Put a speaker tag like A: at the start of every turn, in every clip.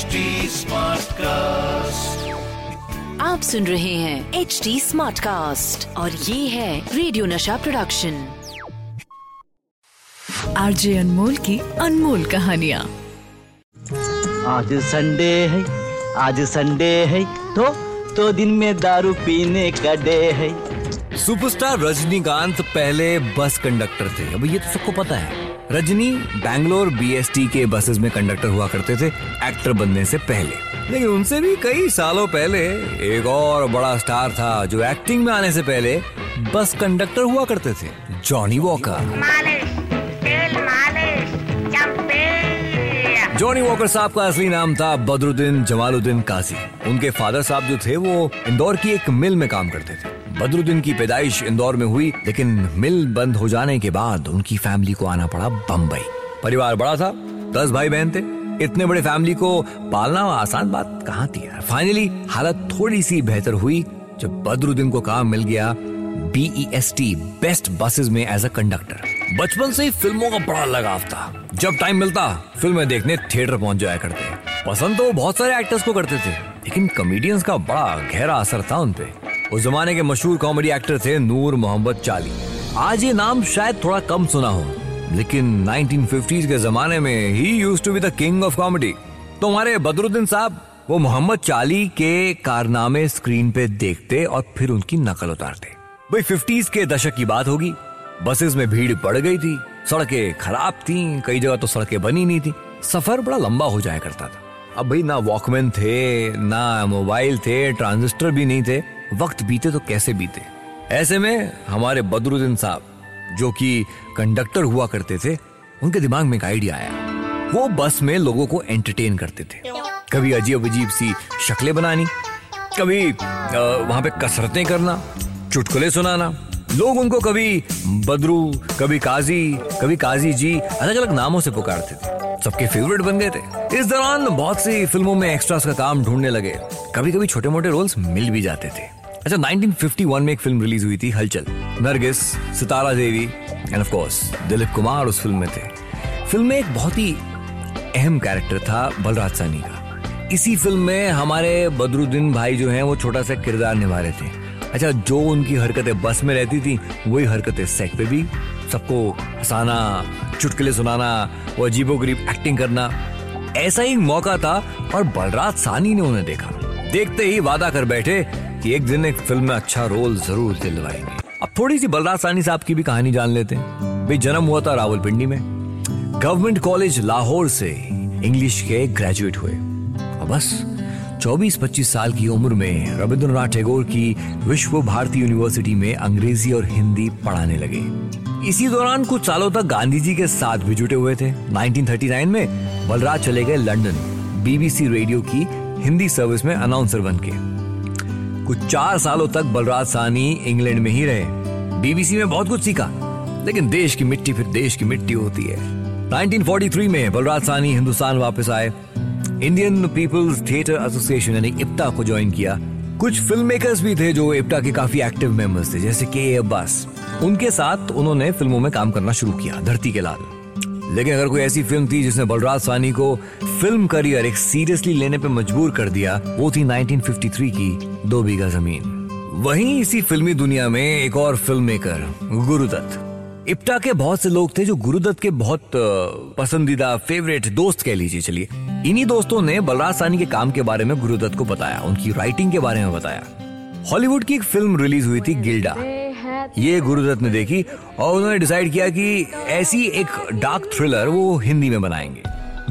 A: HD cast
B: आप सुन रहे हैं एच डी स्मार्ट कास्ट और ये है रेडियो नशा प्रोडक्शन आरजे अनमोल की अनमोल कहानिया।
C: आज संडे है आज संडे है तो तो दिन में दारू पीने का डे है।
D: सुपरस्टार रजनीकांत पहले बस कंडक्टर थे अब ये तो सबको पता है। रजनी बैंगलोर बीएसटी के बसेस में कंडक्टर हुआ करते थे एक्टर बनने से पहले। लेकिन उनसे भी कई सालों पहले एक और बड़ा स्टार था जो एक्टिंग में आने से पहले बस कंडक्टर हुआ करते थे जॉनी वॉकर
E: मालिश तेल मालिश चंपे।
D: जॉनी वॉकर साहब का असली नाम था बदरुद्दीन जमालुद्दीन काजी। उनके फादर साहब जो थे वो इंदौर की एक मिल में काम करते थे। बदरुद्दीन की पैदाइश इंदौर में हुई, लेकिन मिल बंद हो जाने के बाद उनकी फैमिली को आना पड़ा बम्बई परिवार बड़ा था, दस भाई बहन थे। इतने बड़े फैमिली को पालना आसान बात कहाँ थी यार? फाइनली हालत थोड़ी सी बेहतर हुई, जब बदरुद्दीन को काम मिल गया बीईएसटी बेस्ट बसेस में एज अ कंडक्टर बचपन से ही फ़िल्मों का बड़ा लगाव था। जब टाइम मिलता, फ़िल्में देखने थिएटर पहुँच जाया करते। पसंद तो बहुत सारे एक्टर्स को करते थे, लेकिन कॉमेडियंस का बड़ा गहरा असर था उनपे उस जमाने के मशहूर कॉमेडी एक्टर थे नूर मोहम्मद चाली। आज ये नाम शायद थोड़ा कम सुना हो, लेकिन 1950s के जमाने में ही used to be the king of comedy तो हमारे बदरुद्दीन साहब, वो मोहम्मद चाली के कारनामे स्क्रीन पे देखते और फिर उनकी नकल उतारते। भाई फिफ्टीज के दशक की बात होगी बसेस में भीड़ बढ़ गई थी, सड़कें खराब थी, कई जगह तो सड़कें बनी नहीं थी, सफ़र बड़ा लंबा हो जाया करता था। अब भाई ना वॉकमैन थे, ना मोबाइल थे ट्रांजिस्टर भी नहीं थे वक्त बीते तो कैसे बीते? ऐसे में हमारे बदरुद्दीन साहब, जो कि कंडक्टर हुआ करते थे, उनके दिमाग में एक आइडिया आया। वो बस में लोगों को एंटरटेन करते थे। कभी अजीब अजीब सी शक्लें बनानी, कभी वहाँ पे कसरतें करना, चुटकुले सुनाना। लोग उनको कभी बदरू, कभी काजी कभी काजी जी अलग अलग नामों से पुकारते थे। सबके फेवरेट बन गए थे। इस दौरान बहुत सी फ़िल्मों में एक्स्ट्रास का काम ढूँढने लगे। कभी कभी छोटे मोटे रोल्स मिल भी जाते थे। अच्छा 1951 में एक फ़िल्म रिलीज़ हुई थी, हलचल। Nargis, Sitara Devi and of course Dilip Kumar उस फ़िल्म में थे। फ़िल्म में एक बहुत ही अहम कैरेक्टर था, बलराज सानी का। इसी फ़िल्म में हमारे बदरुद्दीन भाई जो हैं, वो छोटा सा किरदार निभा रहे थे। अच्छा जो उनकी हरकतें बस में रहती थी, वही हरकतें सेट पे भी। सबको हंसाना, चुटकुले सुनाना, वो अजीबो गरीब एक्टिंग करना, ऐसा ही मौका था, और बलराज सानी ने उन्हें देखा। देखते ही वादा कर बैठे कि एक दिन एक फ़िल्म में अच्छा रोल ज़रूर दिलवाएँगे। अब थोड़ी सी बलराज सानी साहब की भी कहानी जान लेते हैं। भाई, जन्म हुआ था रावलपिंडी में। गवर्नमेंट कॉलेज लाहौर से इंग्लिश के ग्रेजुएट हुए। और बस 24-25 साल की उम्र में रविंद्रनाथ टैगोर की विश्व भारती यूनिवर्सिटी में अंग्रेज़ी और हिंदी पढ़ाने लगे। इसी दौरान कुछ सालों तक गांधी जी के साथ भी जुटे हुए थे। 1939 में बलराज चले गए लंदन। बीबीसी रेडियो की हिंदी सर्विस में अनाउंसर बन के। कुछ चार सालों तक बलराज सानी इंग्लैंड में ही रहे। बीबीसी में बहुत कुछ सीखा, लेकिन देश की मिट्टी फिर देश की मिट्टी होती है। 1943 में बलराज सानी हिंदुस्तान वापस आए। इंडियन पीपल्स थिएटर एसोसिएशन यानी इप्टा को ज्वाइन किया। कुछ फ़िल्म मेकर्स भी थे जो इप्टा के काफ़ी एक्टिव मेंबर्स थे, जैसे के अब्बास। उनके साथ उन्होंने फ़िल्मों में काम करना शुरू किया, धरती के लाल। लेकिन अगर कोई ऐसी फ़िल्म थी जिसने बलराज सानी को फ़िल्म करियर एक सीरियसली लेने पर मजबूर कर दिया, वो थी 1953 की दो बीघा ज़मीन। वहीं इसी फिल्मी दुनिया में एक और फ़िल्म मेकर गुरुदत्त। इप्टा के बहुत से लोग थे जो गुरुदत्त के बहुत पसंदीदा फेवरेट दोस्त कह लीजिए, चलिए। इन्हीं दोस्तों ने बलराज सानी के काम के बारे में गुरुदत्त को बताया, उनकी राइटिंग के बारे में बताया। हॉलीवुड की एक फ़िल्म रिलीज़ हुई थी गिल्डा। ये गुरुदत्त ने देखी और उन्होंने डिसाइड किया कि ऐसी एक डार्क थ्रिलर वो हिंदी में बनाएँगे।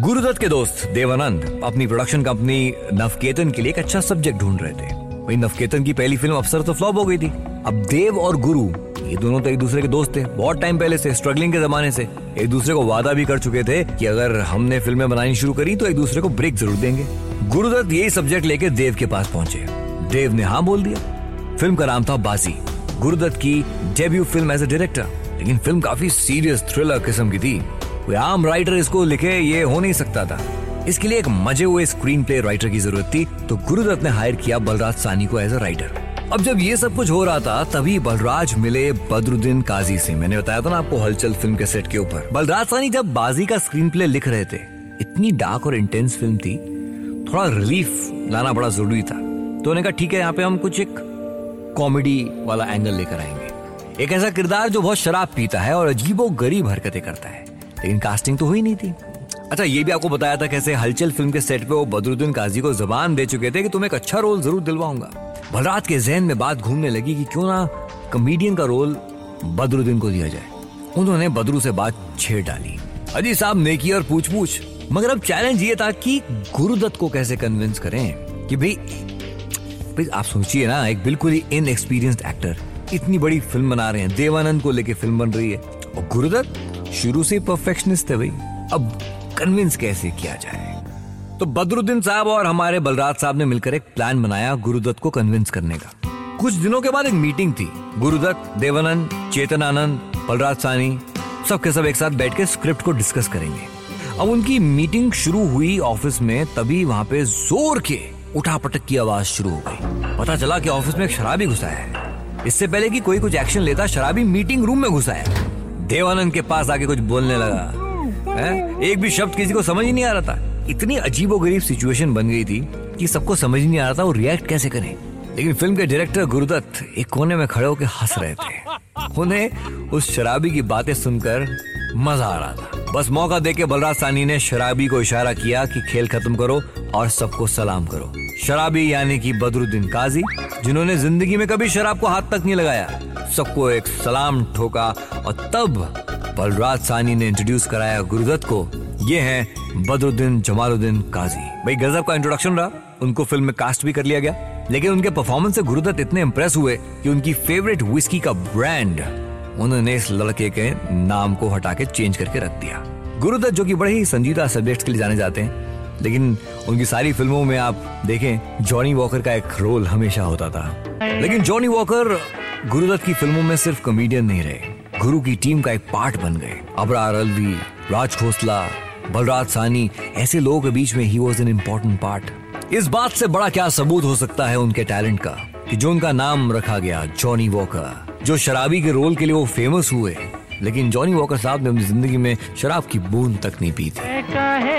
D: गुरुदत्त के दोस्त देवानंद अपनी प्रोडक्शन कंपनी नवकेतन के लिए एक अच्छा सब्जेक्ट ढूंढ रहे थे। वही नवकेतन की पहली फ़िल्म अफसर तो फ्लॉप हो गई थी। अब देव और गुरु, ये दोनों तो एक दूसरे के दोस्त थे, बहुत टाइम पहले से स्ट्रगलिंग के जमाने से। एक दूसरे को वादा भी कर चुके थे कि अगर हमने फ़िल्में बनानी शुरू करी तो एक दूसरे को ब्रेक ज़रूर देंगे। गुरुदत्त यही सब्जेक्ट लेके देव के पास पहुँचे। देव ने हाँ बोल दिया। फ़िल्म का नाम था बाजी। गुरुदत्त की debut film as a director लेकिन फ़िल्म काफ़ी सीरियस थ्रिलर किस्म की थी। कोई आम राइटर इसको लिखे, ये हो नहीं सकता था। इसके लिए एक मज़े हुए स्क्रीन प्ले राइटर की ज़रूरत थी तो गुरुदत्त ने हायर किया बलराज सानी को एज अ राइटर अब जब ये सब कुछ हो रहा था, तभी बलराज मिले बदरुद्दीन काजी से। मैंने बताया था ना आपको हलचल फ़िल्म के सेट के ऊपर। बलराज सानी जब बाजी का स्क्रीन प्ले लिख रहे थे, इतनी डार्क और इंटेंस फ़िल्म थी, थोड़ा रिलीफ लाना बड़ा ज़रूरी था। तो उन्होंने कहा, ठीक है, यहाँ पे हम कुछ एक कॉमेडी वाला एंगल लेकर आएँगे। एक ऐसा किरदार जो बहुत शराब पीता है और अजीबो गरीब हरकतें करता है, लेकिन कास्टिंग तो हुई नहीं थी। अच्छा ये भी आपको बताया था कैसे हलचल फ़िल्म के सेट पे वो बदरुद्दीन काजी को जबान दे चुके थे कि तुम्हें एक अच्छा रोल ज़रूर दिलवाऊँगा। बलरात के जहन में बात घूमने लगी कि क्यों ना कॉमेडियन का रोल बदरुद्दीन को दिया जाए। उन्होंने बदरू से बात छेड़ डाली। अजी साहब नेकी और पूछ पूछ मगर अब चैलेंज ये था कि गुरुदत्त को कैसे कन्विंस करें कि भाई भाई आप सोचिए ना, एक बिल्कुल ही इनएक्सपीरियंस्ड एक्टर इतनी बड़ी फ़िल्म बना रहे हैं, देवानंद को लेके फ़िल्म बन रही है। और गुरुदत्त, शुरू से परफेक्शनिस्ट है भाई। अब कन्विंस कैसे किया जाए? तो बदरुद्दीन साहब और हमारे बलराज साहब ने मिलकर एक प्लान बनाया गुरुदत्त को कन्विंस करने का। कुछ दिनों के बाद एक मीटिंग थी। गुरुदत्त, देवानंद, चेतन आनंद, बलराज सानी सब के सब एक साथ बैठ के स्क्रिप्ट को डिस्कस करेंगे। अब उनकी मीटिंग शुरू हुई ऑफ़िस में, तभी वहाँ पे ज़ोर के उठापटक की आवाज़ शुरू हो गई। पता चला कि ऑफ़िस में एक शराबी घुसा है। इससे पहले कि कोई कुछ एक्शन लेता, शराबी मीटिंग रूम में घुसा है। देवानंद के पास आके कुछ बोलने लगा। है? एक भी शब्द किसी को समझ ही नहीं आ रहा था। इतनी अजीबो गरीब सिचुएशन बन गई थी कि सबको समझ नहीं आ रहा था वो रिएक्ट कैसे करें। लेकिन फ़िल्म के डायरेक्टर गुरुदत्त एक कोने में खड़े होकर हंस रहे थे। उन्हें उस शराबी की बातें सुनकर मज़ा आ रहा था। बस मौका देके बलराज सानी ने शराबी को इशारा किया कि खेल खत्म करो और सबको सलाम करो। शराबी यानी कि बदरुद्दीन काजी, जिन्होंने ज़िंदगी में कभी शराब को हाथ तक नहीं लगाया। सबको एक सलाम ठोका और तब बलराज सानी ने इंट्रोड्यूस कराया गुरुदत्त को। ये हैं बदरुद्दीन जमालुद्दीन काजी। भाई, गजब का इंट्रोडक्शन रहा। उनको फ़िल्म में कास्ट भी कर लिया गया। लेकिन उनके परफॉर्मेंस से गुरुदत्त इतने इम्प्रेस हुए कि उनकी फेवरेट विस्की का ब्रांड उन्होंने इस लड़के के नाम को हटा के चेंज करके रख दिया। गुरुदत्त जो कि बड़े ही संजीदा सब्जेक्ट के लिए जाने जाते हैं। लेकिन उनकी सारी फ़िल्मों में आप देखें, जॉनी वॉकर का एक रोल हमेशा होता था। लेकिन जॉनी वॉकर गुरुदत्त की फ़िल्मों में सिर्फ़ कॉमेडियन नहीं रहे, गुरु की टीम का एक पार्ट बन गए। अबरार अलवी राज खोसला, बलराज सानी, ऐसे लोगों के बीच में ही वॉज़ एन इम्पोर्टेंट पार्ट इस बात से बड़ा क्या सबूत हो सकता है उनके टैलेंट का कि जो उनका नाम रखा गया, जॉनी वॉकर, जो शराबी के रोल के लिए वो फ़ेमस हुए, लेकिन जॉनी वॉकर साहब ने अपनी ज़िंदगी में शराब की बूंद तक नहीं पी थी।